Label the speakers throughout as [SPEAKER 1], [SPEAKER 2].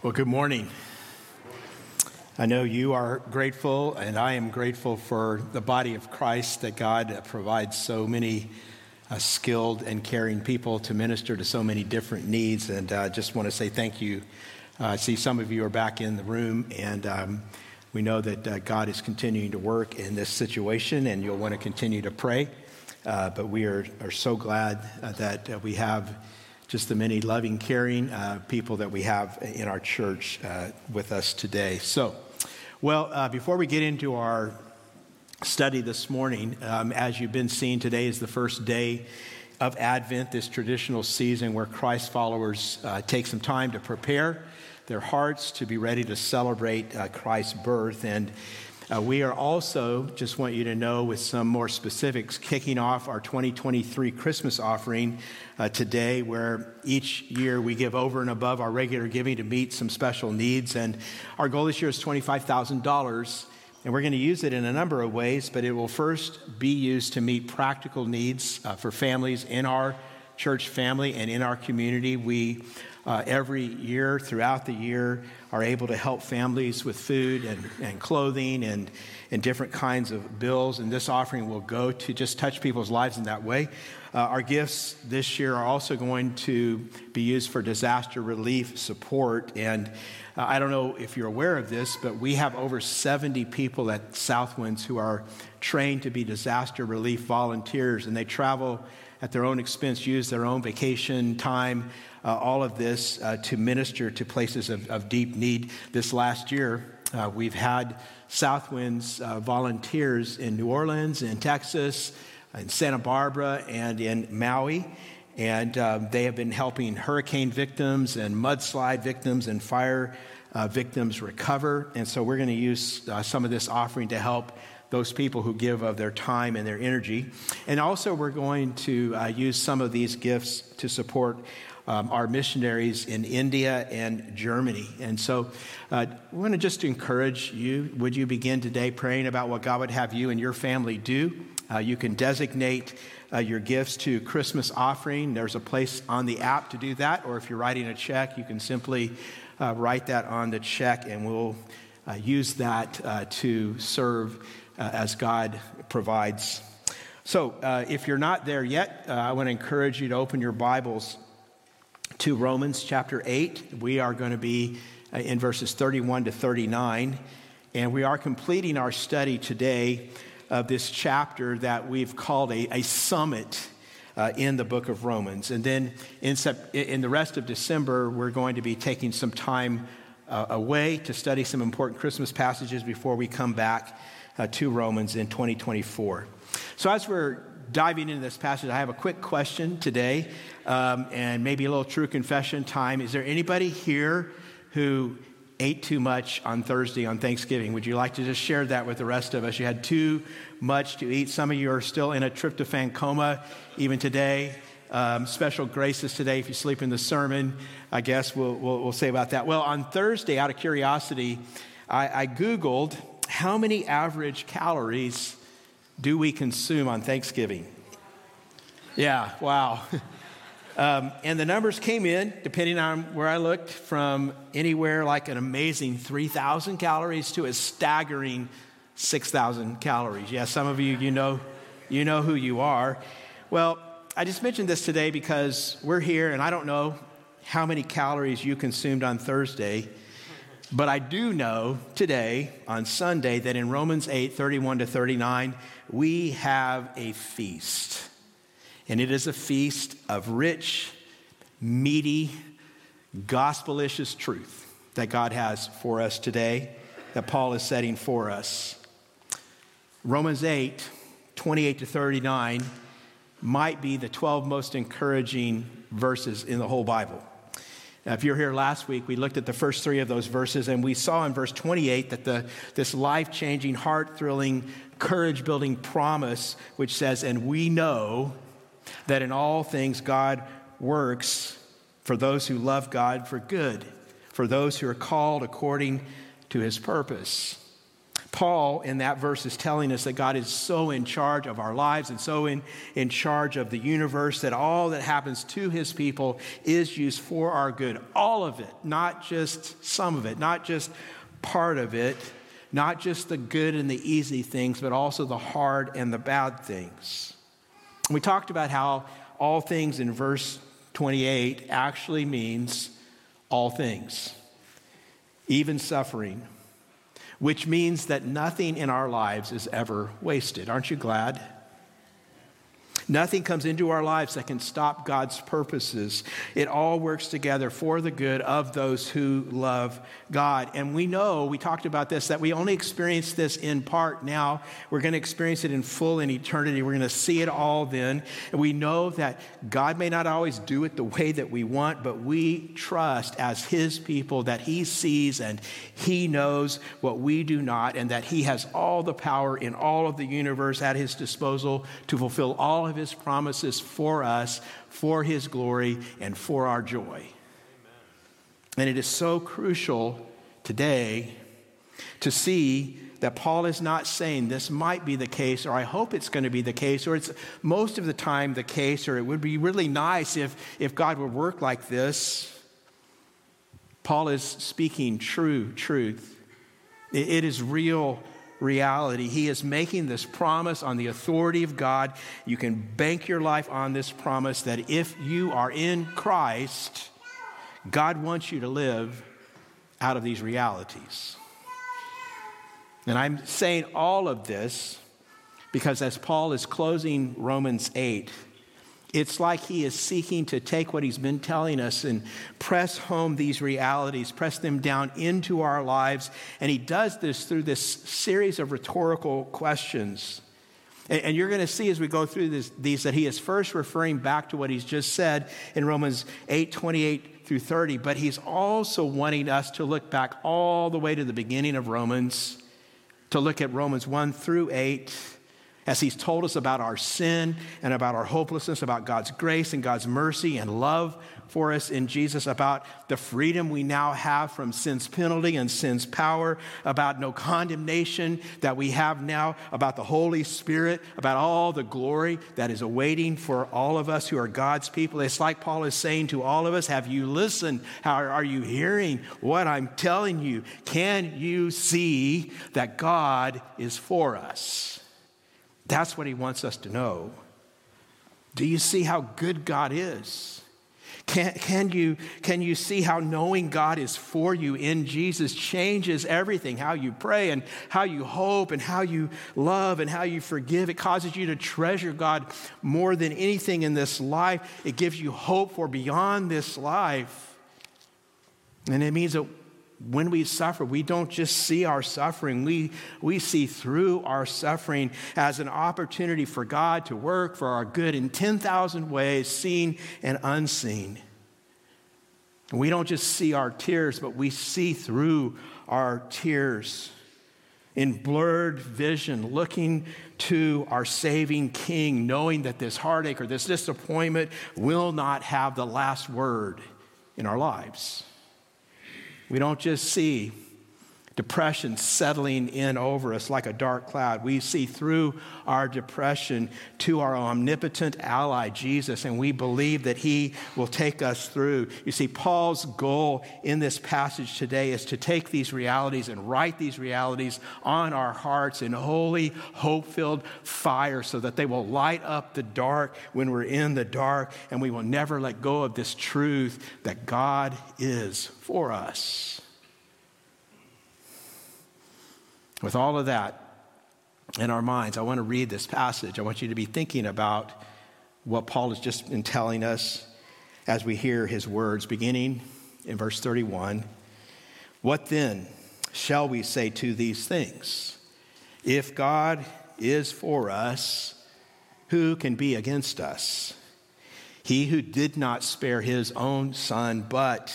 [SPEAKER 1] Well, good morning. I know you are grateful, and I am grateful for the body of Christ that God provides so many uh, skilled and caring people to minister to so many different needs. And I uh, just want to say thank you. Uh, I see some of you are back in the room, and um, we know that uh, God is continuing to work in this situation, and you'll want to continue to pray. Uh, but we are, are so glad uh, that we have just the many loving, caring uh, people that we have in our church uh, with us today. So, well, uh, before we get into our study this morning, um, as you've been seeing, today is the first day of Advent, this traditional season where Christ followers uh, take some time to prepare their hearts to be ready to celebrate uh, Christ's birth. And uh, we are also, just want you to know with some more specifics, kicking off our 2023 Christmas offering uh, today, where each year we give over and above our regular giving to meet some special needs. And our goal this year is $25,000. And we're going to use it in a number of ways, but it will first be used to meet practical needs uh, for families in our church family and in our community. We, uh, every year, throughout the year, are able to help families with food and, and clothing and, and different kinds of bills. And this offering will go to just touch people's lives in that way. Uh, our gifts this year are also going to be used for disaster relief support. And uh, I don't know if you're aware of this, but we have over 70 people at Southwinds who are trained to be disaster relief volunteers, and they travel at their own expense, use their own vacation time uh, all of this uh, to minister to places of, of, deep need. This last year, uh, we've had Southwinds uh, volunteers in New Orleans, in Texas, in Santa Barbara, and in Maui. And um, they have been helping hurricane victims and mudslide victims and fire uh, victims recover. And so we're going to use uh, some of this offering to help those people who give of their time and their energy. And also, we're going to uh, use some of these gifts to support um, our missionaries in India and Germany. And so uh, we want to just encourage you. Would you begin today praying about what God would have you and your family do? Uh, you can designate uh, your gifts to Christmas offering. There's a place on the app to do that. Or if you're writing a check, you can simply uh, write that on the check and we'll uh, use that uh, to serve as God provides. So, uh, if you're not there yet, uh, I want to encourage you to open your Bibles to Romans chapter 8. We are going to be uh, in verses 31 to 39. And we are completing our study today of this chapter that we've called a, a summit uh, in the book of Romans. And then in, sep- in, the rest of December, we're going to be taking some time uh, away to study some important Christmas passages before we come back uh, to Romans in 2024. So, as we're diving into this passage, I have a quick question today um, and maybe a little true confession time. Is there anybody here who ate too much on Thursday on Thanksgiving? Would you like to just share that with the rest of us? You had too much to eat. Some of you are still in a tryptophan coma even today. Um, special graces today if you sleep in the sermon. I guess we'll, we'll, we'll say about that. Well, on Thursday, out of curiosity, I, I Googled how many average calories do we consume on Thanksgiving? Yeah, wow. Um, and the numbers came in, depending on where I looked, from anywhere like an amazing 3,000 calories to a staggering 6,000 calories. Yeah, some of you, you know, you know who you are. Well, I just mentioned this today because we're here, and I don't know how many calories you consumed on Thursday. But I do know today, on Sunday, that in Romans 8 31 to 39, we have a feast. And it is a feast of rich, meaty, gospelicious truth that God has for us today, that Paul is setting for us. Romans 8 28 to 39 might be the 12 most encouraging verses in the whole Bible. Now, if you're here last week, we looked at the first three of those verses, and we saw in verse 28 that the, this life changing, heart thrilling, courage building promise, which says, And we know that in all things God works for those who love God for good, for those who are called according to his purpose. Paul in that verse is telling us that God is so in charge of our lives and so in, in charge of the universe that all that happens to his people is used for our good. All of it, not just some of it, not just part of it, not just the good and the easy things, but also the hard and the bad things. We talked about how all things in verse 28 actually means all things, even suffering which means that nothing in our lives is ever wasted. Aren't you glad? Nothing comes into our lives that can stop God's purposes. It all works together for the good of those who love God. And we know, we talked about this, that we only experience this in part now. We're going to experience it in full in eternity. We're going to see it all then. And we know that God may not always do it the way that we want, but we trust as His people that He sees and He knows what we do not, and that He has all the power in all of the universe at His disposal to fulfill all of his promises for us, for his glory, and for our joy. And it is so crucial today to see that Paul is not saying this might be the case, or I hope it's going to be the case, or it's most of the time the case, or it would be really nice if, if God would work like this. Paul is speaking true truth. it is real reality. He is making this promise on the authority of God. You can bank your life on this promise that if you are in Christ, God wants you to live out of these realities. And I'm saying all of this because as Paul is closing Romans 8, it's like he is seeking to take what he's been telling us and press home these realities, press them down into our lives. And he does this through this series of rhetorical questions. And, you're going to see as we go through this, these that he is first referring back to what he's just said in Romans 8 28 through 30, but he's also wanting us to look back all the way to the beginning of Romans, to look at Romans 1 through 8 as He's told us about our sin and about our hopelessness, about God's grace and God's mercy and love for us in Jesus, about the freedom we now have from sin's penalty and sin's power, about no condemnation that we have now, about the Holy Spirit, about all the glory that is awaiting for all of us who are God's people. It's like Paul is saying to all of us Have you listened? How are you hearing what I'm telling you? Can you see that God is for us? That's what he wants us to know. Do you see how good God is? Can, can, you, can you see how knowing God is for you in Jesus changes everything? How you pray and how you hope and how you love and how you forgive. It causes you to treasure God more than anything in this life. It gives you hope for beyond this life. And it means that when we suffer, we don't just see our suffering, we, we see through our suffering as an opportunity for God to work for our good in 10,000 ways, seen and unseen. We don't just see our tears, but we see through our tears in blurred vision, looking to our saving King, knowing that this heartache or this disappointment will not have the last word in our lives. We don't just see depression settling in over us like a dark cloud. We see through our depression to our omnipotent ally, Jesus, and we believe that he will take us through. You see, Paul's goal in this passage today is to take these realities and write these realities on our hearts in holy, hope filled fire so that they will light up the dark when we're in the dark, and we will never let go of this truth that God is for us. With all of that in our minds, I want to read this passage. I want you to be thinking about what Paul has just been telling us as we hear his words, beginning in verse 31. What then shall we say to these things? If God is for us, who can be against us? He who did not spare his own son, but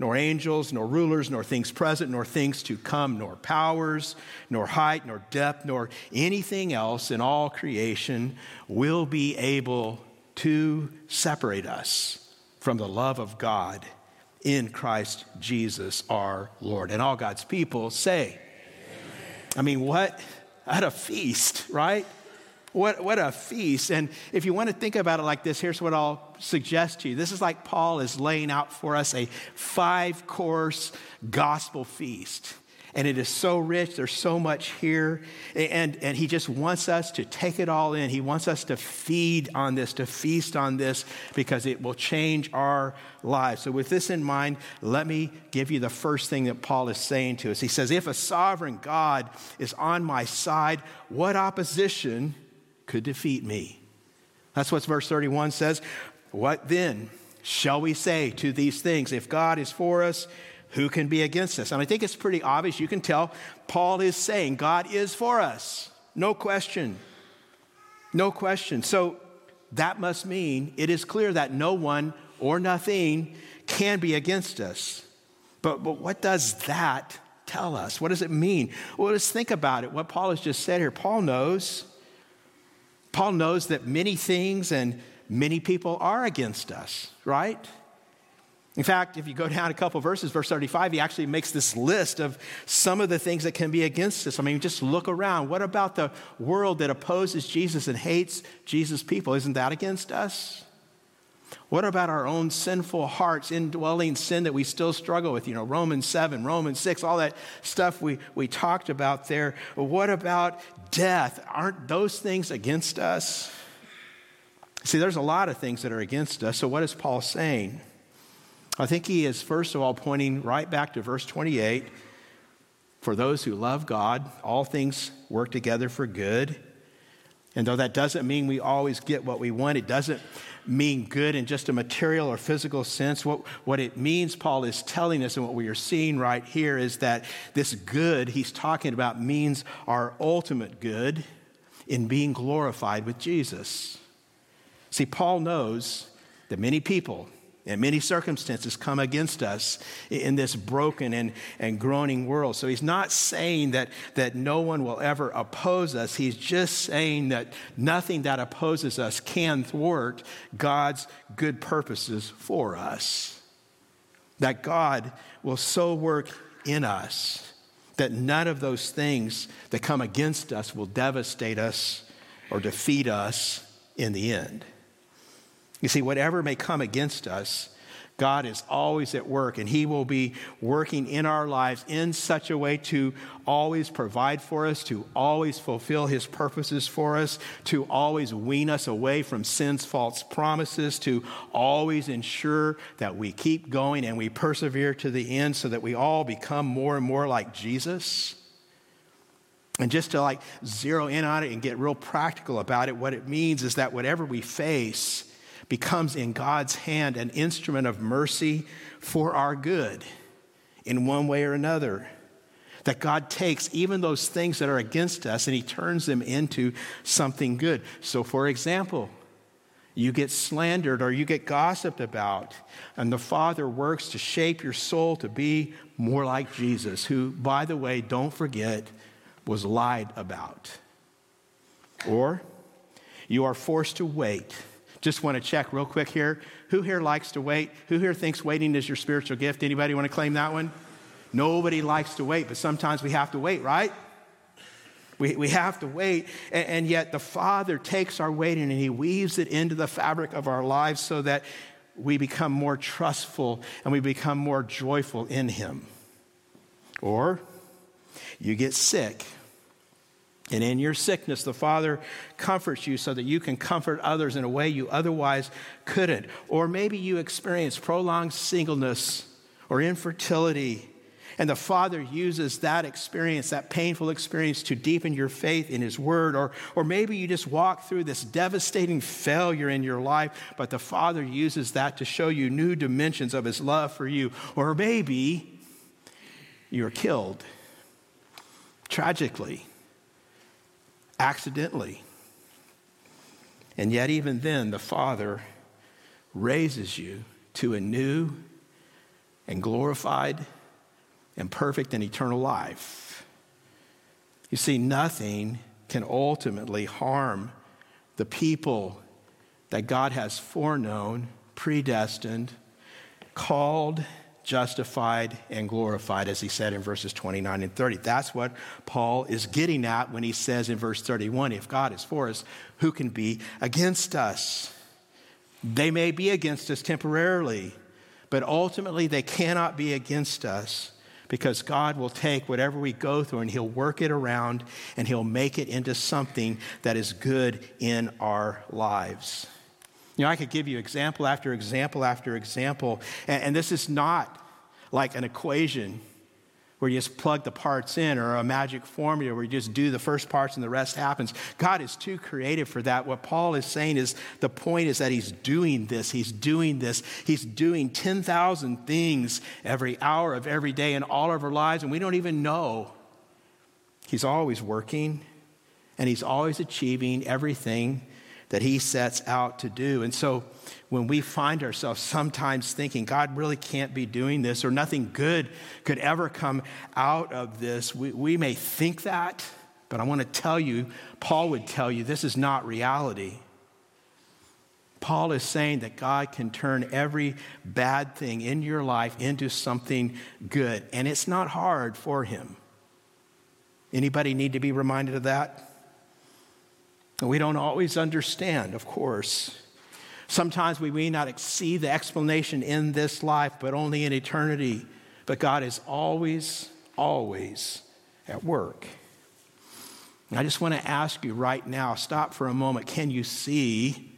[SPEAKER 1] nor angels, nor rulers, nor things present, nor things to come, nor powers, nor height, nor depth, nor anything else in all creation will be able to separate us from the love of God in Christ Jesus our Lord. And all God's people say, Amen. I mean, what? At a feast, right? What, what a feast. And if you want to think about it like this, here's what I'll suggest to you. This is like Paul is laying out for us a five course gospel feast and it is so rich. There's so much here. And, and he just wants us to take it all in. He wants us to feed on this, to feast on this, because it will change our lives. So, with this in mind, let me give you the first thing that Paul is saying to us. He says, If a sovereign God is on my side, what opposition could defeat me? That's what verse 31 says. What then shall we say to these things? If God is for us, who can be against us? And I think it's pretty obvious. You can tell Paul is saying God is for us. No question. No question. So that must mean it is clear that no one or nothing can be against us. But, but what does that tell us? What does it mean? Well, let's think about it. What Paul has just said here. Paul knows. Paul knows that many things and many people are against us, right? In fact, if you go down a couple verses, verse 35, he actually makes this list of some of the things that can be against us. I mean, just look around. What about the world that opposes Jesus and hates Jesus' people? Isn't that against us? What about our own sinful hearts, indwelling sin that we still struggle with? You know, Romans 7, Romans 6, all that stuff we, we talked about there. What about death? Aren't those things against us? See, there's a lot of things that are against us. So, what is Paul saying? I think he is, first of all, pointing right back to verse 28. For those who love God, all things work together for good. And though that doesn't mean we always get what we want, it doesn't mean good in just a material or physical sense. What, what it means, Paul is telling us, and what we are seeing right here is that this good he's talking about means our ultimate good in being glorified with Jesus. See, Paul knows that many people, and many circumstances come against us in this broken and, and groaning world. So he's not saying that, that no one will ever oppose us. He's just saying that nothing that opposes us can thwart God's good purposes for us. That God will so work in us that none of those things that come against us will devastate us or defeat us in the end. You see, whatever may come against us, God is always at work, and He will be working in our lives in such a way to always provide for us, to always fulfill His purposes for us, to always wean us away from sin's false promises, to always ensure that we keep going and we persevere to the end so that we all become more and more like Jesus. And just to like zero in on it and get real practical about it, what it means is that whatever we face, becomes in God's hand an instrument of mercy for our good in one way or another. That God takes even those things that are against us and He turns them into something good. So, for example, you get slandered or you get gossiped about, and the Father works to shape your soul to be more like Jesus, who, by the way, don't forget, was lied about. Or you are forced to wait just want to check real quick here. Who here likes to wait? Who here thinks waiting is your spiritual gift? Anybody want to claim that one? Nobody likes to wait, but sometimes we have to wait, right? We, we have to wait, and, and yet the Father takes our waiting and He weaves it into the fabric of our lives so that we become more trustful and we become more joyful in Him. Or you get sick. And in your sickness, the Father comforts you so that you can comfort others in a way you otherwise couldn't. Or maybe you experience prolonged singleness or infertility and the Father uses that experience, that painful experience, to deepen your faith in His Word. Or, or maybe you just walk through this devastating failure in your life, but the Father uses that to show you new dimensions of His love for you. Or maybe you're killed tragically, accidentally. And yet, even then, the Father raises you to a new and glorified and perfect and eternal life. You see, nothing can ultimately harm the people that God has foreknown, predestined, called, justified, and glorified, as he said in verses 29 and 30. That's what Paul is getting at when he says in verse 31 if God is for us, who can be against us? They may be against us temporarily, but ultimately they cannot be against us because God will take whatever we go through and He'll work it around and He'll make it into something that is good in our lives. You know, I could give you example after example after example, and, and this is not like an equation where you just plug the parts in or a magic formula where you just do the first parts and the rest happens. God is too creative for that. What Paul is saying is the point is that he's doing this. He's doing this. He's doing 10,000 things every hour of every day in all of our lives, and we don't even know. He's always working and he's always achieving everything that he sets out to do. And so, when we find ourselves sometimes thinking, God really can't be doing this, or nothing good could ever come out of this, we, we may think that, but I want to tell you, Paul would tell you, this is not reality. Paul is saying that God can turn every bad thing in your life into something good, and it's not hard for him. Anybody need to be reminded of that? We don't always understand, of course. Sometimes we may not see the explanation in this life, but only in eternity. But God is always, always at work. And I just want to ask you right now stop for a moment. Can you see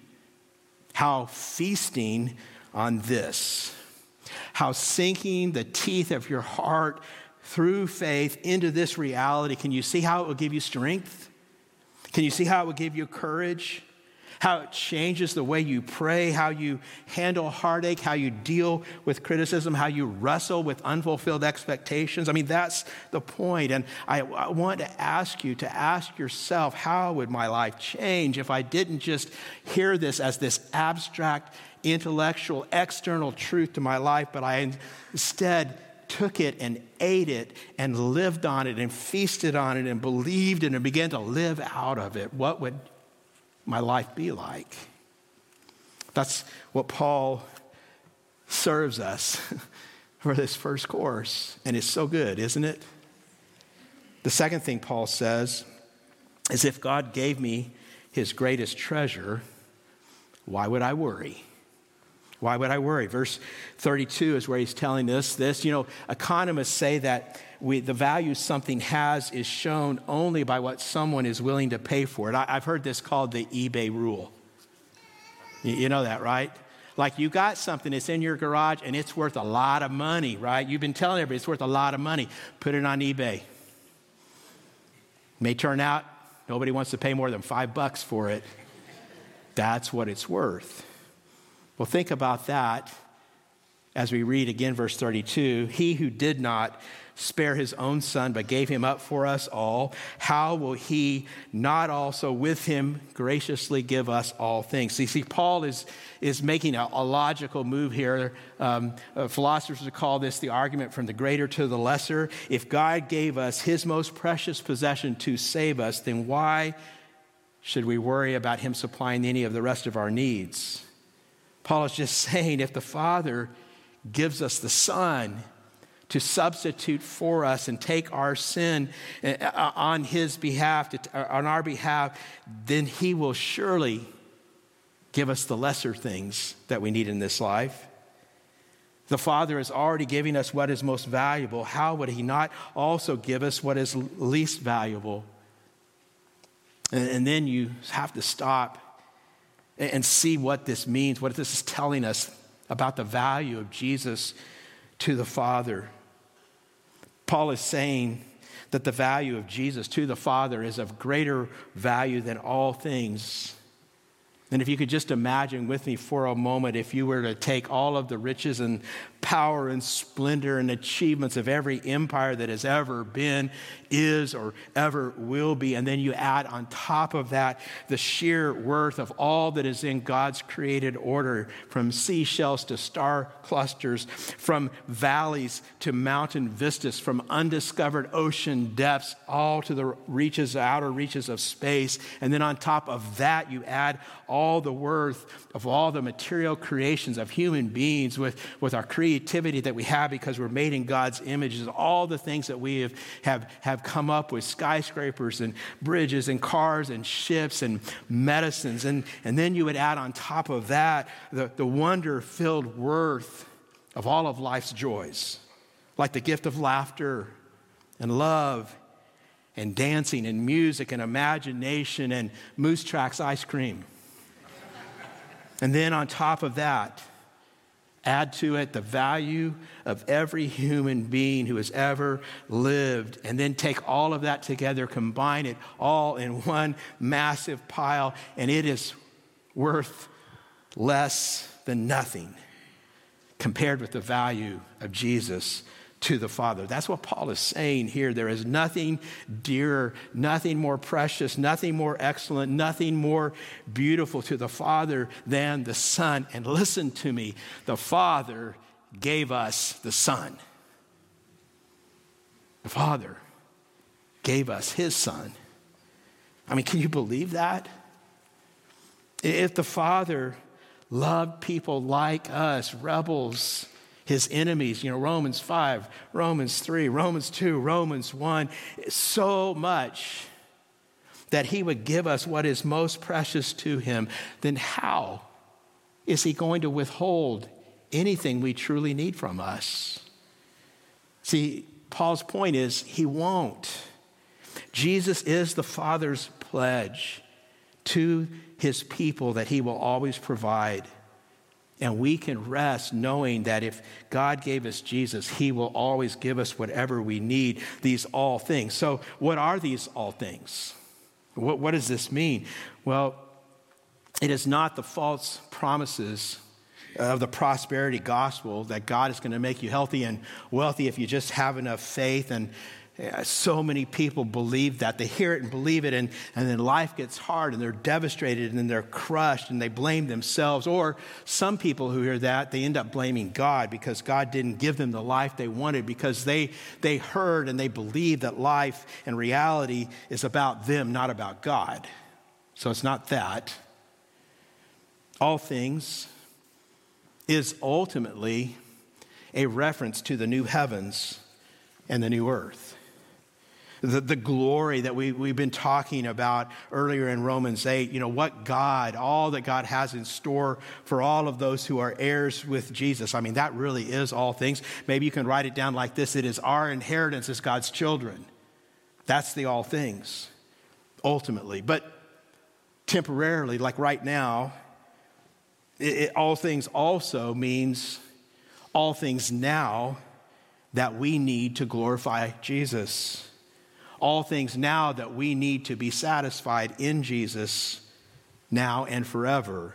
[SPEAKER 1] how feasting on this, how sinking the teeth of your heart through faith into this reality, can you see how it will give you strength? Can you see how it would give you courage? how it changes the way you pray, how you handle heartache, how you deal with criticism, how you wrestle with unfulfilled expectations. I mean, that's the point. And I, I want to ask you to ask yourself how would my life change if I didn't just hear this as this abstract, intellectual, external truth to my life, but I instead took it and ate it and lived on it and feasted on it and believed in it and began to live out of it, what would my life be like? That's what Paul serves us for this first course. And it's so good, isn't it? The second thing Paul says is if God gave me his greatest treasure, why would I worry? Why would I worry? Verse 32 is where he's telling us this. You know, economists say that we, the value something has is shown only by what someone is willing to pay for it. I, have heard this called the eBay rule. You, you know that, right? Like you got something, it's in your garage and it's worth a lot of money, right? You've been telling everybody it's worth a lot of money. Put it on eBay. May turn out nobody wants to pay more than five bucks for it. That's what it's worth. Well, think about that as we read again verse 32. He who did not spare his own son, but gave him up for us all, how will he not also with him graciously give us all things? You see, Paul is, is making a, a logical move here. Um, uh, philosophers would call this the argument from the greater to the lesser. If God gave us his most precious possession to save us, then why should we worry about him supplying any of the rest of our needs? Paul is just saying if the Father gives us the Son to substitute for us and take our sin uh, uh, on his behalf, uh, on our behalf, then he will surely give us the lesser things that we need in this life. The Father is already giving us what is most valuable. How would He not also give us what is least valuable? And, and then you have to stop and, see what this means, what this is telling us about the value of Jesus to the Father. Paul is saying that the value of Jesus to the Father is of greater value than all things. And if you could just imagine with me for a moment if you were to take all of the riches and power and splendor and achievements of every empire that has ever been, is, or ever will be. And then you add on top of that the sheer worth of all that is in God's created order from seashells to star clusters, from valleys to mountain vistas, from undiscovered ocean depths, all to the reaches, outer reaches of space. And then on top of that, you add all the worth of all the material creations of human beings with, with our creativity that we have because we're made in God's images, all the things that we have, have, have come up with skyscrapers and bridges and cars and ships and medicines. And, and then you would add on top of that the, the wonder filled worth of all of life's joys, like the gift of laughter and love and dancing and music and imagination and Moose Tracks ice cream. And then on top of that, Add to it the value of every human being who has ever lived, and then take all of that together, combine it all in one massive pile, and it is worth less than nothing compared with the value of Jesus to the Father. That's what Paul is saying here. There is nothing dearer, nothing more precious, nothing more excellent, nothing more beautiful to the Father than the Son. And listen to me the Father gave us the Son. The Father gave us His Son. I mean, can you believe that? If the Father loved people like us, rebels, his enemies, you know, Romans 5, Romans 3, Romans 2, Romans 1, so much that he would give us what is most precious to him, then how is he going to withhold anything we truly need from us? See, Paul's point is he won't. Jesus is the Father's pledge to his people that he will always provide. And we can rest knowing that if God gave us Jesus, He will always give us whatever we need, these all things. So, what are these all things? What, what does this mean? Well, it is not the false promises of the prosperity gospel that God is going to make you healthy and wealthy if you just have enough faith and so many people believe that. They hear it and believe it, and, and then life gets hard and they're devastated and then they're crushed and they blame themselves. Or some people who hear that, they end up blaming God because God didn't give them the life they wanted because they, they heard and they believe that life and reality is about them, not about God. So it's not that. All things is ultimately a reference to the new heavens and the new earth the, the glory that we, we've been talking about earlier in Romans 8, you know, what God, all that God has in store for all of those who are heirs with Jesus. I mean, that really is all things. Maybe you can write it down like this it is our inheritance as God's children. That's the all things, ultimately. But temporarily, like right now, it, it, all things also means all things now that we need to glorify Jesus all things now that we need to be satisfied in Jesus now and forever.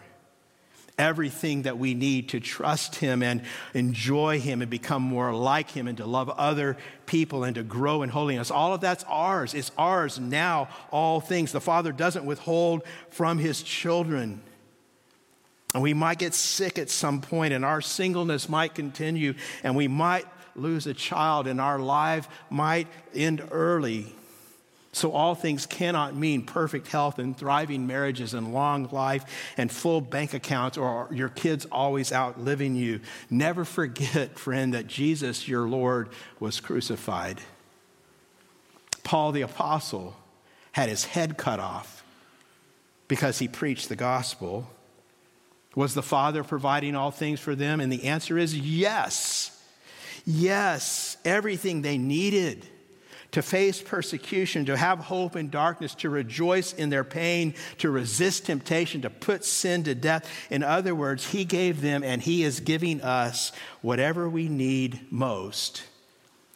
[SPEAKER 1] Everything that we need to trust Him and enjoy Him and become more like Him and to love other people and to grow in holiness. All of that's ours. It's ours now, all things. The Father doesn't withhold from His children. And we might get sick at some point, and our singleness might continue, and we might lose a child, and our life might end early. So, all things cannot mean perfect health and thriving marriages and long life and full bank accounts or your kids always outliving you. Never forget, friend, that Jesus, your Lord, was crucified. Paul the Apostle had his head cut off because he preached the gospel. Was the Father providing all things for them? And the answer is yes. Yes, everything they needed to face persecution, to have hope in darkness, to rejoice in their pain, to resist temptation, to put sin to death. In other words, He gave them and He is giving us whatever we need most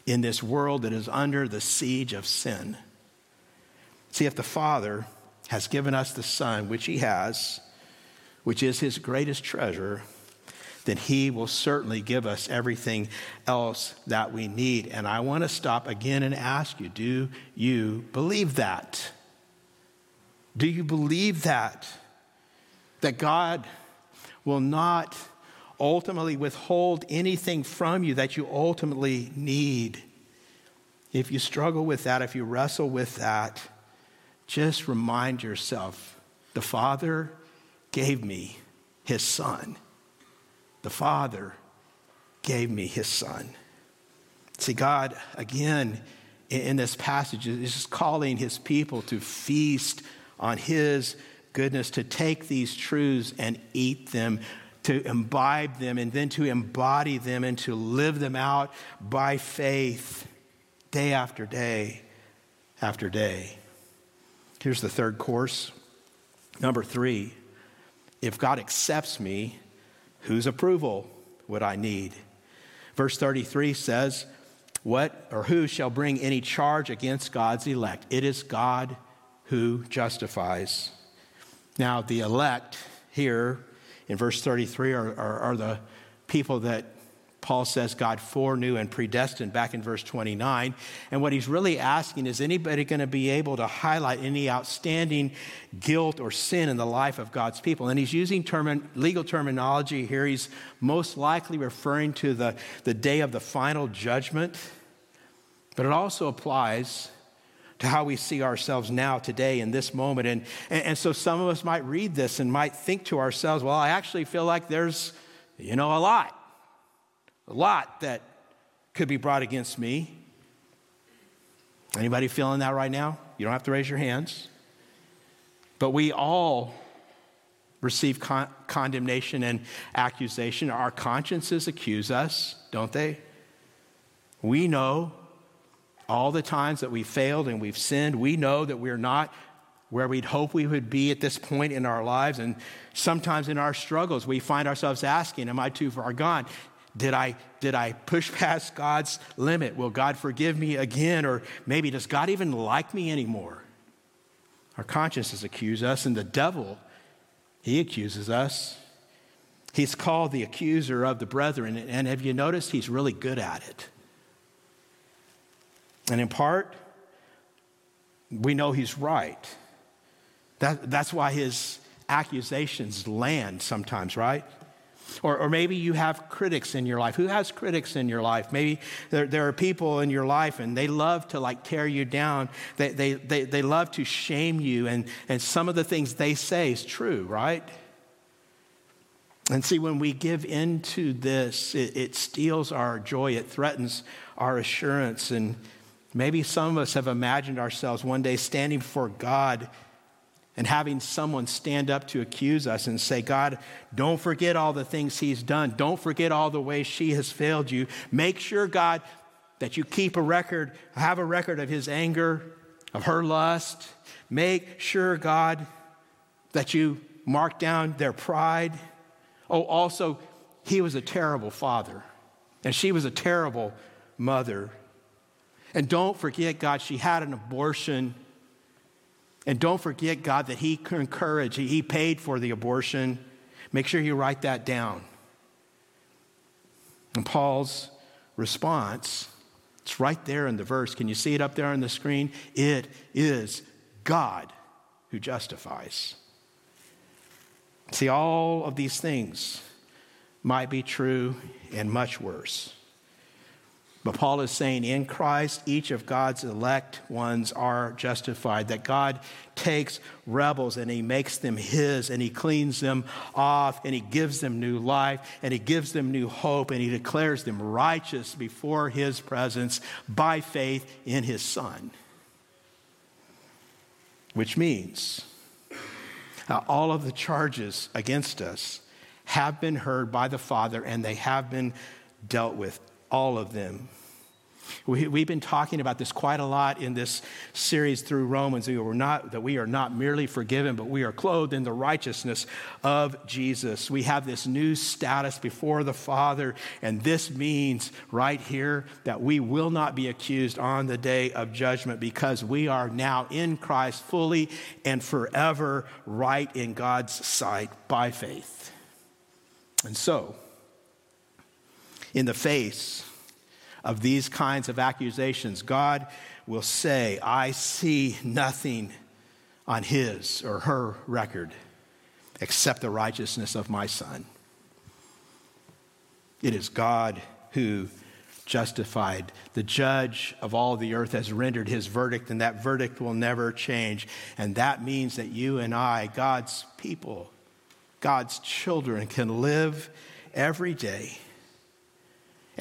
[SPEAKER 1] in this world that is under the siege of sin. See, if the Father has given us the Son, which He has, which is His greatest treasure, then He will certainly give us everything else that we need. And I want to stop again and ask you do you believe that? Do you believe that? That God will not ultimately withhold anything from you that you ultimately need. If you struggle with that, if you wrestle with that, just remind yourself the Father gave me his Son the Father gave me his Son. See, God, again, in this passage, is just calling his people to feast on his goodness, to take these truths and eat them, to imbibe them, and then to embody them and to live them out by faith day after day after day. Here's the third course. Number three, if God accepts me, Whose approval would I need? Verse 33 says, What or who shall bring any charge against God's elect? It is God who justifies. Now, the elect here in verse 33 are, are, are the people that Paul says God foreknew and predestined back in verse 29. And what he's really asking is anybody going to be able to highlight any outstanding guilt or sin in the life of God's people? And he's using term, legal terminology here. He's most likely referring to the, the day of the final judgment, but it also applies to how we see ourselves now, today, in this moment. And, and, and so some of us might read this and might think to ourselves, well, I actually feel like there's, you know, a lot a lot that could be brought against me. Anybody feeling that right now? You don't have to raise your hands. But we all receive con- condemnation and accusation. Our consciences accuse us, don't they? We know all the times that we failed and we've sinned. We know that we're not where we'd hope we would be at this point in our lives. And sometimes in our struggles, we find ourselves asking, Am I too far gone? Did I, did I push past God's limit? Will God forgive me again? Or maybe does God even like me anymore? Our consciences accuse us, and the devil, he accuses us. He's called the accuser of the brethren, and have you noticed he's really good at it? And in part, we know he's right. That, that's why his accusations land sometimes, right? Or, or maybe you have critics in your life. Who has critics in your life? Maybe there, there are people in your life and they love to like tear you down. They, they, they, they love to shame you. And, and some of the things they say is true, right? And see, when we give into this, it, it steals our joy, it threatens our assurance. And maybe some of us have imagined ourselves one day standing before God and having someone stand up to accuse us and say, God, don't forget all the things he's done. Don't forget all the ways she has failed you. Make sure, God, that you keep a record, have a record of his anger, of her lust. Make sure, God, that you mark down their pride. Oh, also, he was a terrible father, and she was a terrible mother. And don't forget, God, she had an abortion and don't forget, God, that He encouraged, He paid for the abortion. Make sure you write that down. And Paul's response, it's right there in the verse. Can you see it up there on the screen? It is God who justifies. See, all of these things might be true and much worse. But Paul is saying in Christ, each of God's elect ones are justified. That God takes rebels and he makes them his and he cleans them off and he gives them new life and he gives them new hope and he declares them righteous before his presence by faith in his Son. Which means uh, all of the charges against us have been heard by the Father and they have been dealt with, all of them. We, have been talking about this quite a lot in this series through Romans. We were not, that we are not merely forgiven, but we are clothed in the righteousness of Jesus. We have this new status before the Father, and this means right here that we will not be accused on the day of judgment because we are now in Christ fully and forever right in God's sight by faith. And so, in the face of these kinds of accusations, God will say, I see nothing on his or her record except the righteousness of my son. It is God who justified. The judge of all the earth has rendered his verdict, and that verdict will never change. And that means that you and I, God's people, God's children, can live every day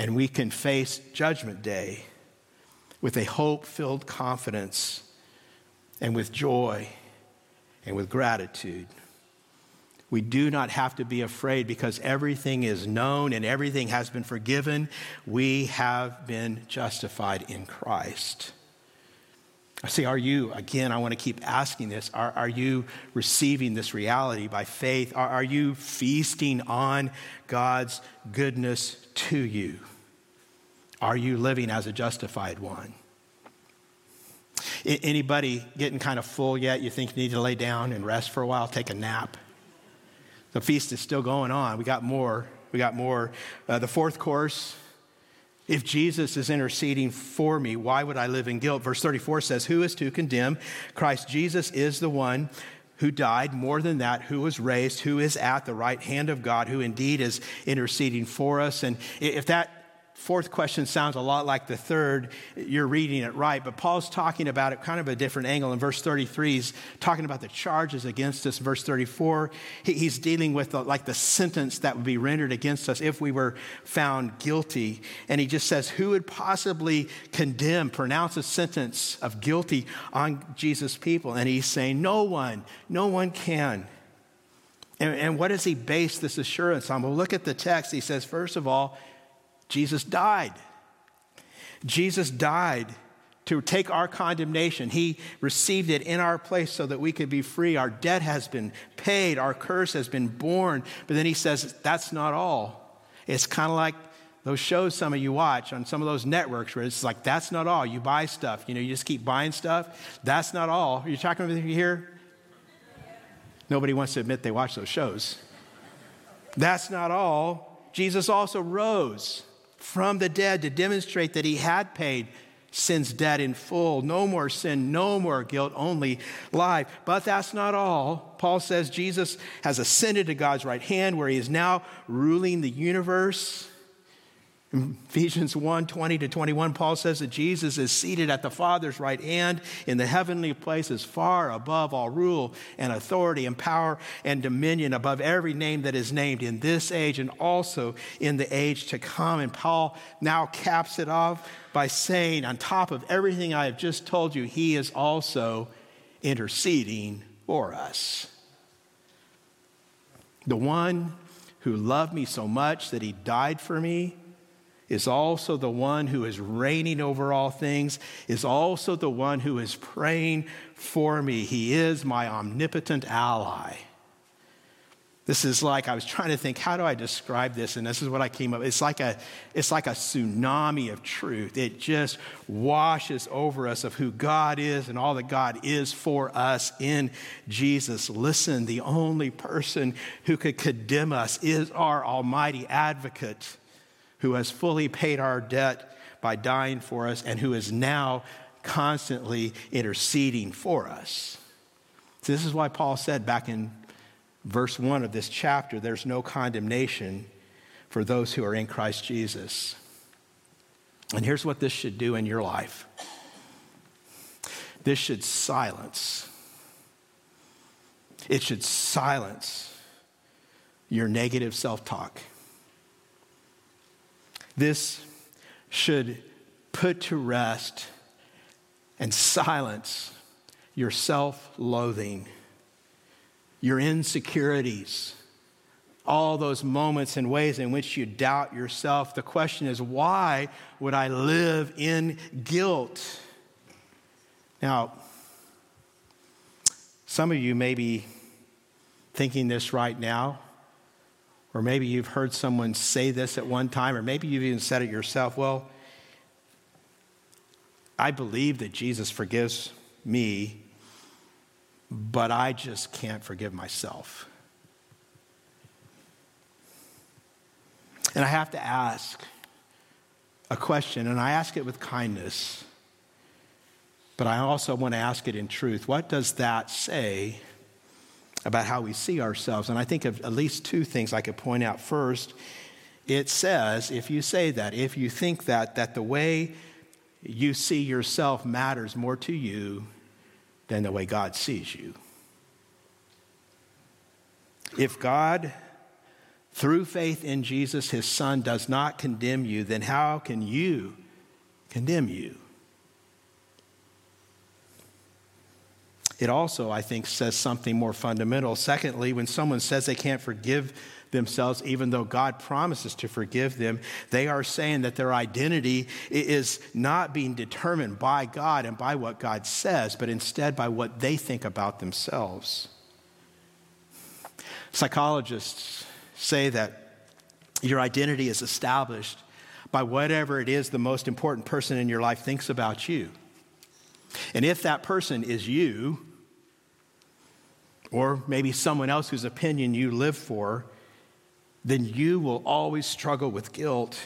[SPEAKER 1] and we can face Judgment Day with a hope filled confidence and with joy and with gratitude. We do not have to be afraid because everything is known and everything has been forgiven. We have been justified in Christ. I see, are you, again, I want to keep asking this, are, are you receiving this reality by faith? Are, are you feasting on God's goodness to you? Are you living as a justified one? Anybody getting kind of full yet? You think you need to lay down and rest for a while, take a nap? The feast is still going on. We got more. We got more. Uh, the fourth course if Jesus is interceding for me, why would I live in guilt? Verse 34 says, Who is to condemn? Christ Jesus is the one who died, more than that, who was raised, who is at the right hand of God, who indeed is interceding for us. And if that fourth question sounds a lot like the third. You're reading it right, but Paul's talking about it kind of a different angle. In verse 33, he's talking about the charges against us. Verse 34, he's dealing with the, like the sentence that would be rendered against us if we were found guilty. And he just says, Who would possibly condemn, pronounce a sentence of guilty on Jesus' people? And he's saying, No one, no one can. And, and what does he base this assurance on? Well, look at the text. He says, First of all, Jesus died. Jesus died to take our condemnation. He received it in our place so that we could be free. Our debt has been paid, our curse has been borne. But then he says, that's not all. It's kind of like those shows some of you watch on some of those networks where it's like, that's not all. You buy stuff, you know, you just keep buying stuff. That's not all. Are you talking me here? Nobody wants to admit they watch those shows. That's not all. Jesus also rose from the dead to demonstrate that he had paid sin's debt in full. No more sin, no more guilt, only life. But that's not all. Paul says Jesus has ascended to God's right hand where he is now ruling the universe. Ephesians 1 20 to 21, Paul says that Jesus is seated at the Father's right hand in the heavenly places, far above all rule and authority and power and dominion, above every name that is named in this age and also in the age to come. And Paul now caps it off by saying, on top of everything I have just told you, he is also interceding for us. The one who loved me so much that he died for me is also the one who is reigning over all things, is also the one who is praying for me. He is my omnipotent ally. This is like I was trying to think, how do I describe this? And this is what I came up. It's like a, it's like a tsunami of truth. It just washes over us of who God is and all that God is for us in Jesus. Listen, the only person who could condemn us is our Almighty Advocate who has fully paid our debt by dying for us and who is now constantly interceding for us. So this is why Paul said back in verse 1 of this chapter there's no condemnation for those who are in Christ Jesus. And here's what this should do in your life this should silence. It should silence your negative self talk. This should put to rest and silence your self loathing, your insecurities, all those moments and ways in which you doubt yourself. The question is, why would I live in guilt? Now, some of you may be thinking this right now, or maybe you've heard someone say this at one time, or maybe you've even said it yourself. Well, I believe that Jesus forgives me, but I just can't forgive myself. And I have to ask a question, and I ask it with kindness, but I also want to ask it in truth. What does that say about how we see ourselves? And I think of at least two things I could point out. First, it says, if you say that, if you think that, that the way you see yourself matters more to you than the way God sees you. If God through faith in Jesus, his son, does not condemn you, then how can you condemn you? It also, I think, says something more fundamental. Secondly, when someone says they can't forgive themselves, even though God promises to forgive them, they are saying that their identity is not being determined by God and by what God says, but instead by what they think about themselves. Psychologists say that your identity is established by whatever it is the most important person in your life thinks about you. And if that person is you, or maybe someone else whose opinion you live for, then you will always struggle with guilt.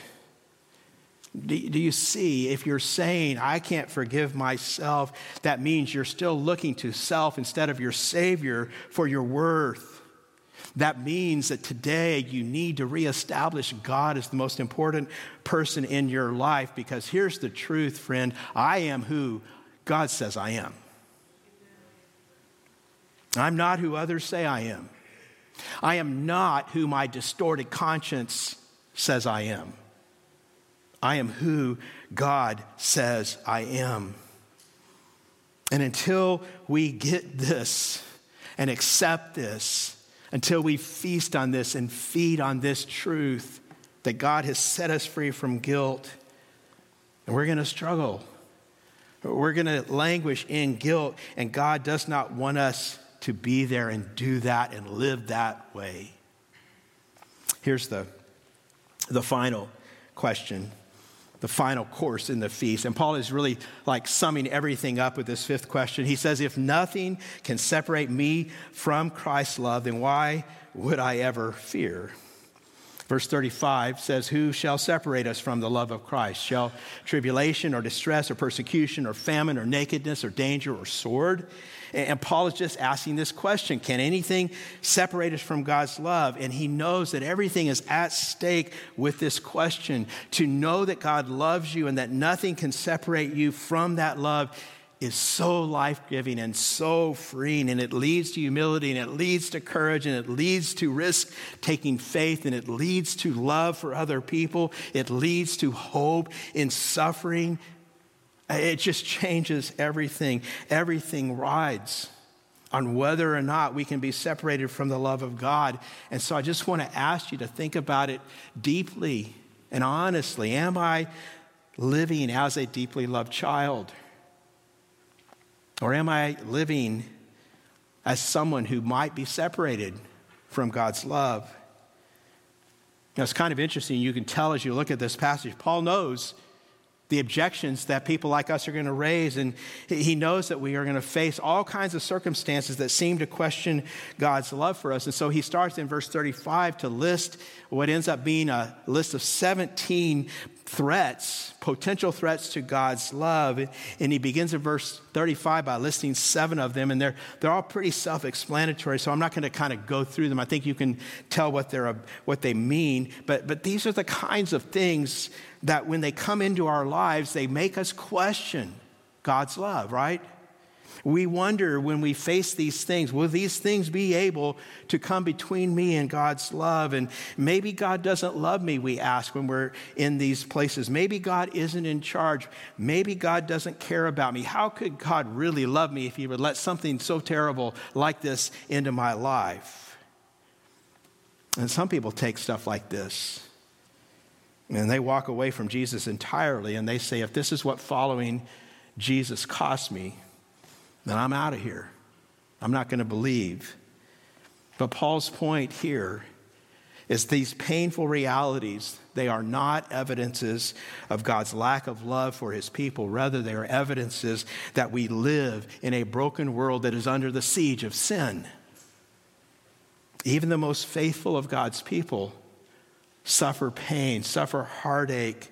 [SPEAKER 1] Do, you see, if you're saying, I can't forgive myself, that means you're still looking to self instead of your Savior for your worth. That means that today you need to reestablish God as the most important person in your life because here's the truth, friend I am who God says I am. I'm not who others say I am. I am not who my distorted conscience says I am. I am who God says I am. And until we get this and accept this, until we feast on this and feed on this truth that God has set us free from guilt. And we're going to struggle. We're going to languish in guilt, and God does not want us to be there and do that and live that way. Here's the, the final question the final course in the feast. And Paul is really like summing everything up with this fifth question. He says, If nothing can separate me from Christ's love, then why would I ever fear? Verse 35 says, Who shall separate us from the love of Christ? Shall tribulation or distress or persecution or famine or nakedness or danger or sword? And Paul is just asking this question Can anything separate us from God's love? And he knows that everything is at stake with this question. To know that God loves you and that nothing can separate you from that love is so life giving and so freeing, and it leads to humility, and it leads to courage, and it leads to risk taking faith, and it leads to love for other people. It leads to hope in suffering it just changes everything. Everything rides on whether or not we can be separated from the love of God. And so I just want to ask you to think about it deeply and honestly. Am I living as a deeply loved child? Or am I living as someone who might be separated from God's love? Now, it's kind of interesting. You can tell as you look at this passage, Paul knows the objections that people like us are going to raise. And he knows that we are going to face all kinds of circumstances that seem to question God's love for us. And so he starts in verse 35 to list what ends up being a list of 17 threats, potential threats to God's love. And he begins in verse 35 by listing seven of them, and they're, they're all pretty self explanatory, so I'm not going to kind of go through them. I think you can tell what, they're, what they mean. But, but these are the kinds of things that when they come into our lives, they make us question God's love, right? We wonder when we face these things, will these things be able to come between me and God's love? And maybe God doesn't love me, we ask when we're in these places. Maybe God isn't in charge. Maybe God doesn't care about me. How could God really love me if He would let something so terrible like this into my life? And some people take stuff like this and they walk away from Jesus entirely and they say, if this is what following Jesus cost me, then I'm out of here. I'm not going to believe. But Paul's point here is these painful realities, they are not evidences of God's lack of love for his people. Rather, they are evidences that we live in a broken world that is under the siege of sin. Even the most faithful of God's people suffer pain, suffer heartache.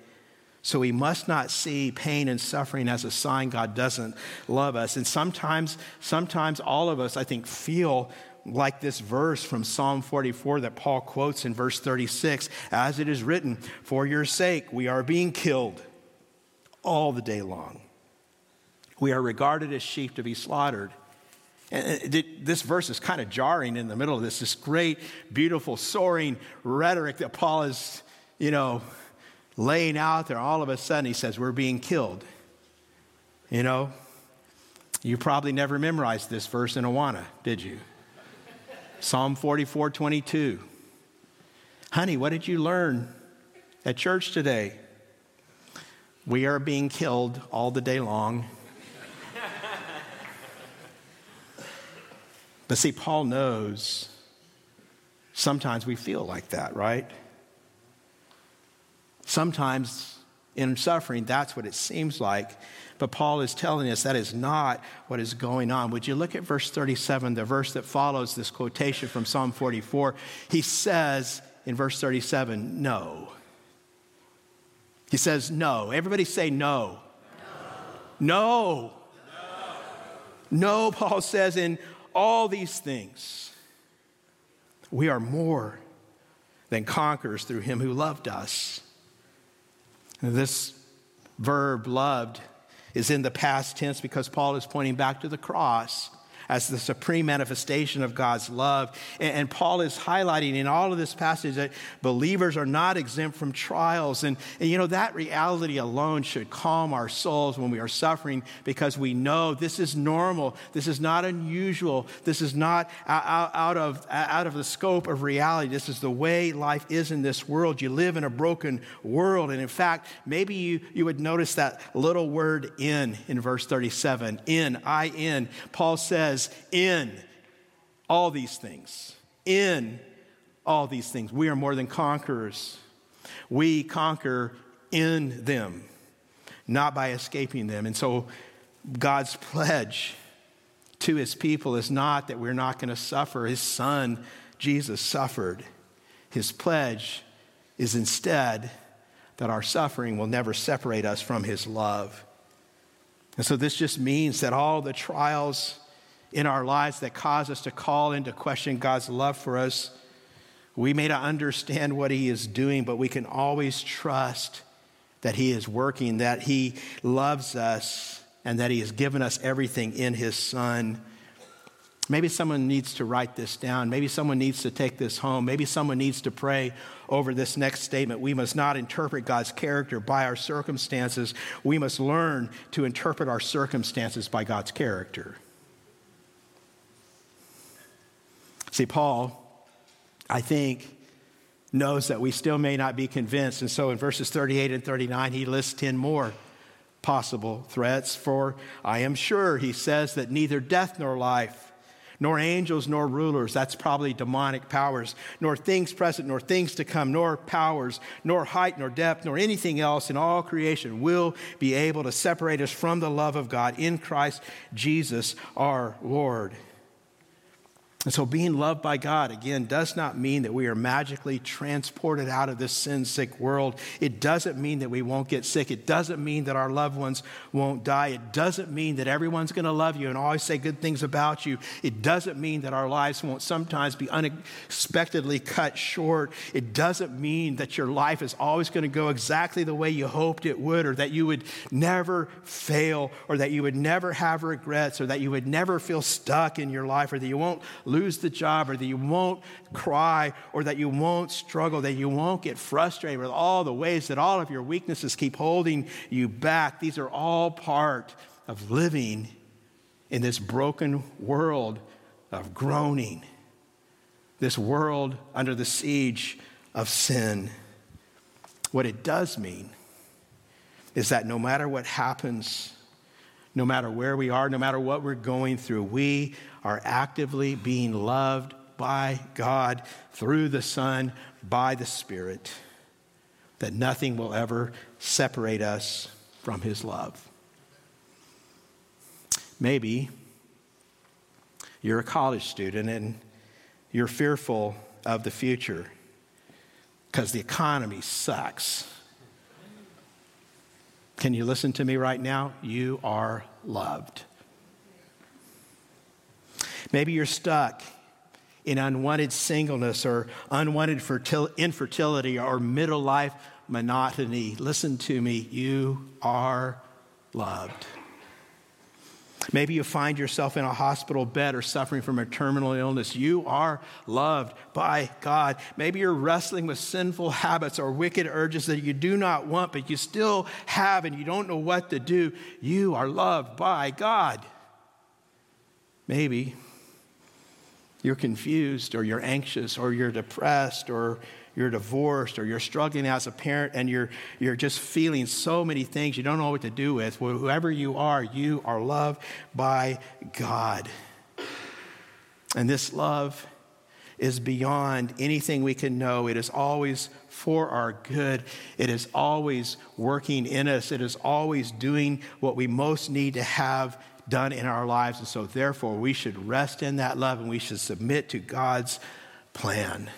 [SPEAKER 1] So we must not see pain and suffering as a sign God doesn't love us. And sometimes, sometimes all of us, I think, feel like this verse from Psalm 44 that Paul quotes in verse 36 as it is written, For your sake we are being killed all the day long. We are regarded as sheep to be slaughtered. And uh, this verse is kind of jarring in the middle of this, this great, beautiful, soaring rhetoric that Paul is, you know, laying out there. All of a sudden, he says, We're being killed. You know, you probably never memorized this verse in Awana, did you? Psalm 44 22. Honey, what did you learn at church today? We are being killed all the day long. But see, Paul knows sometimes we feel like that, right? Sometimes in suffering, that's what it seems like. But Paul is telling us that is not what is going on. Would you look at verse 37, the verse that follows this quotation from Psalm 44? He says in verse 37, no. He says, no. Everybody say no. No. No, no Paul says in all these things, we are more than conquerors through him who loved us. And this verb, loved, is in the past tense because Paul is pointing back to the cross as the supreme manifestation of God's love. And, Paul is highlighting in all of this passage that believers are not exempt from trials. And, and, you know, that reality alone should calm our souls when we are suffering because we know this is normal. This is not unusual. This is not out, out, of, out of the scope of reality. This is the way life is in this world. You live in a broken world. And in fact, maybe you, you would notice that little word in in verse 37. In, I in. Paul says, says, in all these things, in all these things, we are more than conquerors. We conquer in them, not by escaping them. And so, God's pledge to his people is not that we're not going to suffer. His son, Jesus, suffered. His pledge is instead that our suffering will never separate us from his love. And so, this just means that all the trials in our lives that cause us to call into question God's love for us. We may not understand what He is doing, but we can always trust that He is working, that He loves us, and that He has given us everything in His Son. Maybe someone needs to write this down. Maybe someone needs to take this home. Maybe someone needs to pray over this next statement. We must not interpret God's character by our circumstances. We must learn to interpret our circumstances by God's character. See, Paul, I think, knows that we still may not be convinced. And so in verses 38 and 39, he lists 10 more possible threats. For I am sure, he says, that neither death nor life, nor angels nor rulers, that's probably demonic powers, nor things present nor things to come, nor powers, nor height nor depth, nor anything else in all creation will be able to separate us from the love of God in Christ Jesus our Lord. And so, being loved by God, again, does not mean that we are magically transported out of this sin sick world. It doesn't mean that we won't get sick. It doesn't mean that our loved ones won't die. It doesn't mean that everyone's going to love you and always say good things about you. It doesn't mean that our lives won't sometimes be unexpectedly cut short. It doesn't mean that your life is always going to go exactly the way you hoped it would, or that you would never fail, or that you would never have regrets, or that you would never feel stuck in your life, or that you won't lose the job or that you won't cry or that you won't struggle, that you won't get frustrated with all the ways that all of your weaknesses keep holding you back. These are all part of living in this broken world of groaning. this world under the siege of sin. What it does mean is that no matter what happens, no matter where we are, no matter what we're going through, we are actively being loved by God through the Son, by the Spirit, that nothing will ever separate us from His love. Maybe you're a college student and you're fearful of the future because the economy sucks. Can you listen to me right now? You are loved. Maybe you're stuck in unwanted singleness or unwanted fertil- infertility or middle life monotony. Listen to me. You are loved. Maybe you find yourself in a hospital bed or suffering from a terminal illness. You are loved by God. Maybe you're wrestling with sinful habits or wicked urges that you do not want, but you still have and you don't know what to do. You are loved by God. Maybe you're confused or you're anxious or you're depressed or you're divorced or you're struggling as a parent and you're, you're just feeling so many things you don't know what to do with, well, whoever you are, you are loved by God. And this love is beyond anything we can know. It is always for our good. It is always working in us. It is always doing what we most need to have done in our lives. And so, therefore, we should rest in that love and we should submit to God's plan.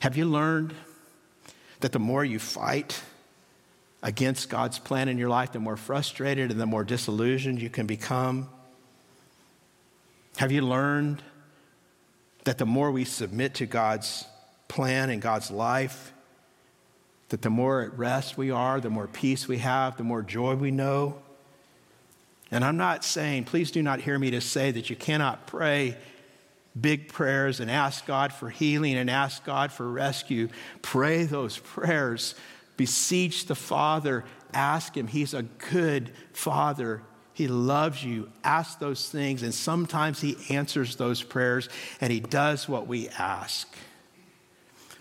[SPEAKER 1] Have you learned that the more you fight against God's plan in your life, the more frustrated and the more disillusioned you can become? Have you learned that the more we submit to God's plan and God's life, that the more at rest we are, the more peace we have, the more joy we know? And I'm not saying, please do not hear me to say that you cannot pray big prayers and ask God for healing and ask God for rescue. Pray those prayers. Beseech the Father. Ask Him. He's a good Father. He loves you. Ask those things, and sometimes He answers those prayers and He does what we ask.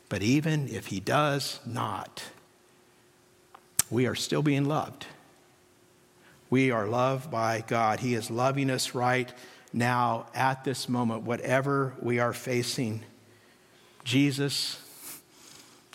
[SPEAKER 1] But even if He does not, we are still being loved. We are loved by God. He is loving us right now at this moment, whatever we are facing. Jesus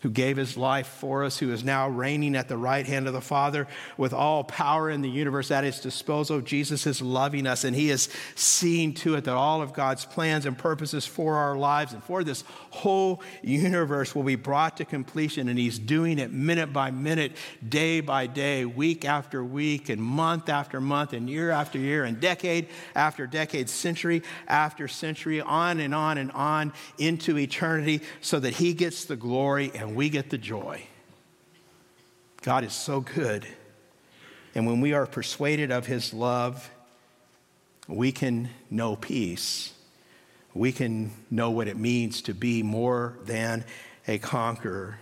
[SPEAKER 1] who gave his life for us, who is now reigning at the right hand of the Father with all power in the universe at his disposal. Jesus is loving us, and he is seeing to it that all of God's plans and purposes for our lives and for this whole universe will be brought to completion. And he's doing it minute by minute, day by day, week after week, and month after month, and year after year, and decade after decade, century after century, on and on and on into eternity, so that he gets the glory and we get the joy. God is so good. And when we are persuaded of his love, we can know peace. We can know what it means to be more than a conqueror.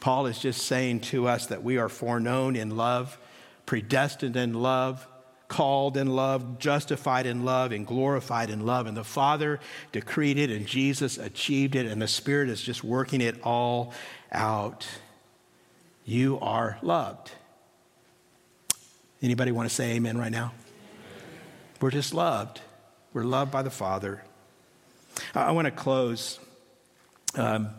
[SPEAKER 1] Paul is just saying to us that we are foreknown in love, predestined in love, called in love, justified in love, and glorified in love. And the Father decreed it, and Jesus achieved it, and the Spirit is just working it all out. You are loved. Anybody want to say amen right now? We're just loved. We're loved by the Father. I want to close um,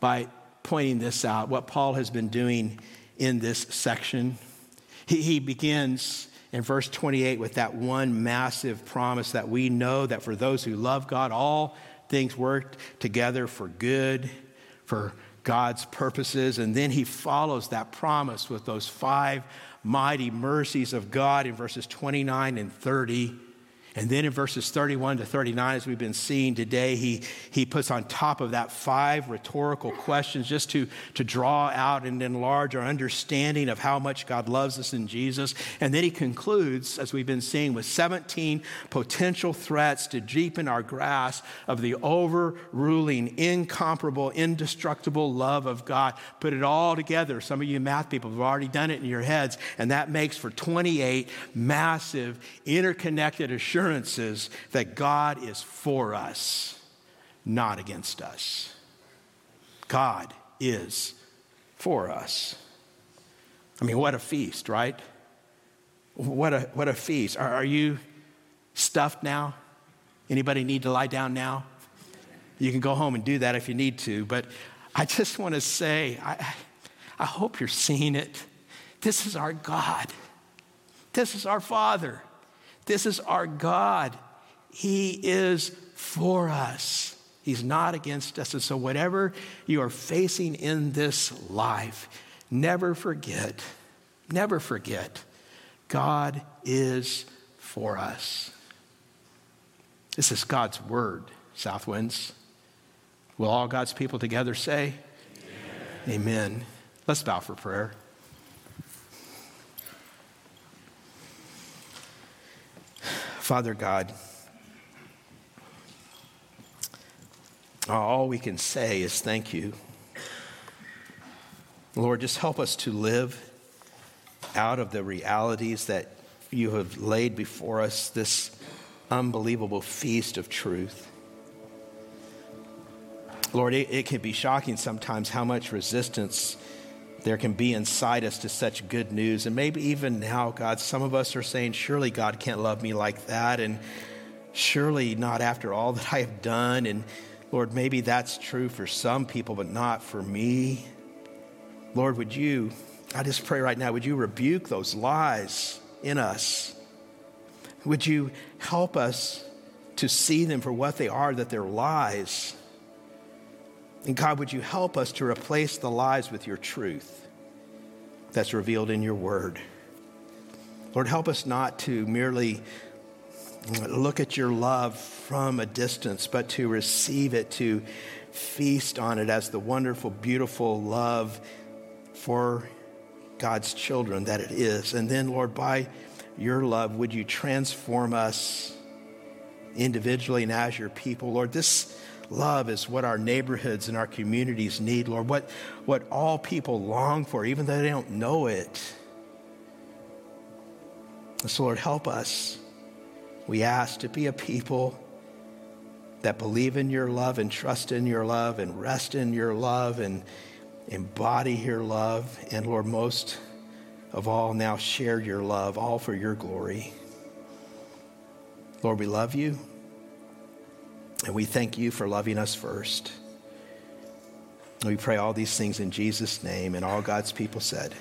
[SPEAKER 1] by pointing this out what Paul has been doing in this section. He, he begins in verse 28 with that one massive promise that we know that for those who love God, all things work together for good, for God's purposes. And then he follows that promise with those five mighty mercies of God in verses 29 and 30. And then in verses 31 to 39, as we've been seeing today, he, he puts on top of that five rhetorical questions just to, to draw out and enlarge our understanding of how much God loves us in Jesus. And then he concludes, as we've been seeing, with 17 potential threats to deepen our grasp of the overruling, incomparable, indestructible love of God. Put it all together. Some of you math people have already done it in your heads, and that makes for 28 massive, interconnected assurances assurances that God is for us. not against us. God is for us. I mean, what a feast, right? What a, what a feast. Are, are you stuffed now? Anybody need to lie down now? You can go home and do that if you need to, but I just want to say, I, I hope you're seeing it. This is our God. This is our Father. This is our God. He is for us. He's not against us. And so, whatever you are facing in this life, never forget, never forget, God is for us. This is God's word, Southwinds. Will all God's people together say, Amen? Amen. Let's bow for prayer. Father God, all we can say is thank you. Lord, just help us to live out of the realities that you have laid before us, this unbelievable feast of truth. Lord, it, it, can be shocking sometimes how much resistance there can be inside us to such good news. And maybe even now, God, some of us are saying, surely God can't love me like that. And surely not after all that I have done. And Lord, maybe that's true for some people, but not for me. Lord, would you, I just pray right now, would you rebuke those lies in us? Would you help us to see them for what they are, that they're lies? And God, would you help us to replace the lies with your truth that's revealed in your word? Lord, help us not to merely look at your love from a distance, but to receive it, to feast on it as the wonderful, beautiful love for God's children that it is. And then, Lord, by your love, would you transform us individually and as your people? Lord, this Love is what our neighborhoods and our communities need, Lord, what, what all people long for, even though they don't know it. So, Lord, help us. We ask to be a people that believe in your love and trust in your love and rest in your love and embody your love. And, Lord, most of all, now share your love, all for your glory. Lord, we love you. And we thank you for loving us first. We pray all these things in Jesus' name, and all God's people said.